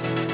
thank you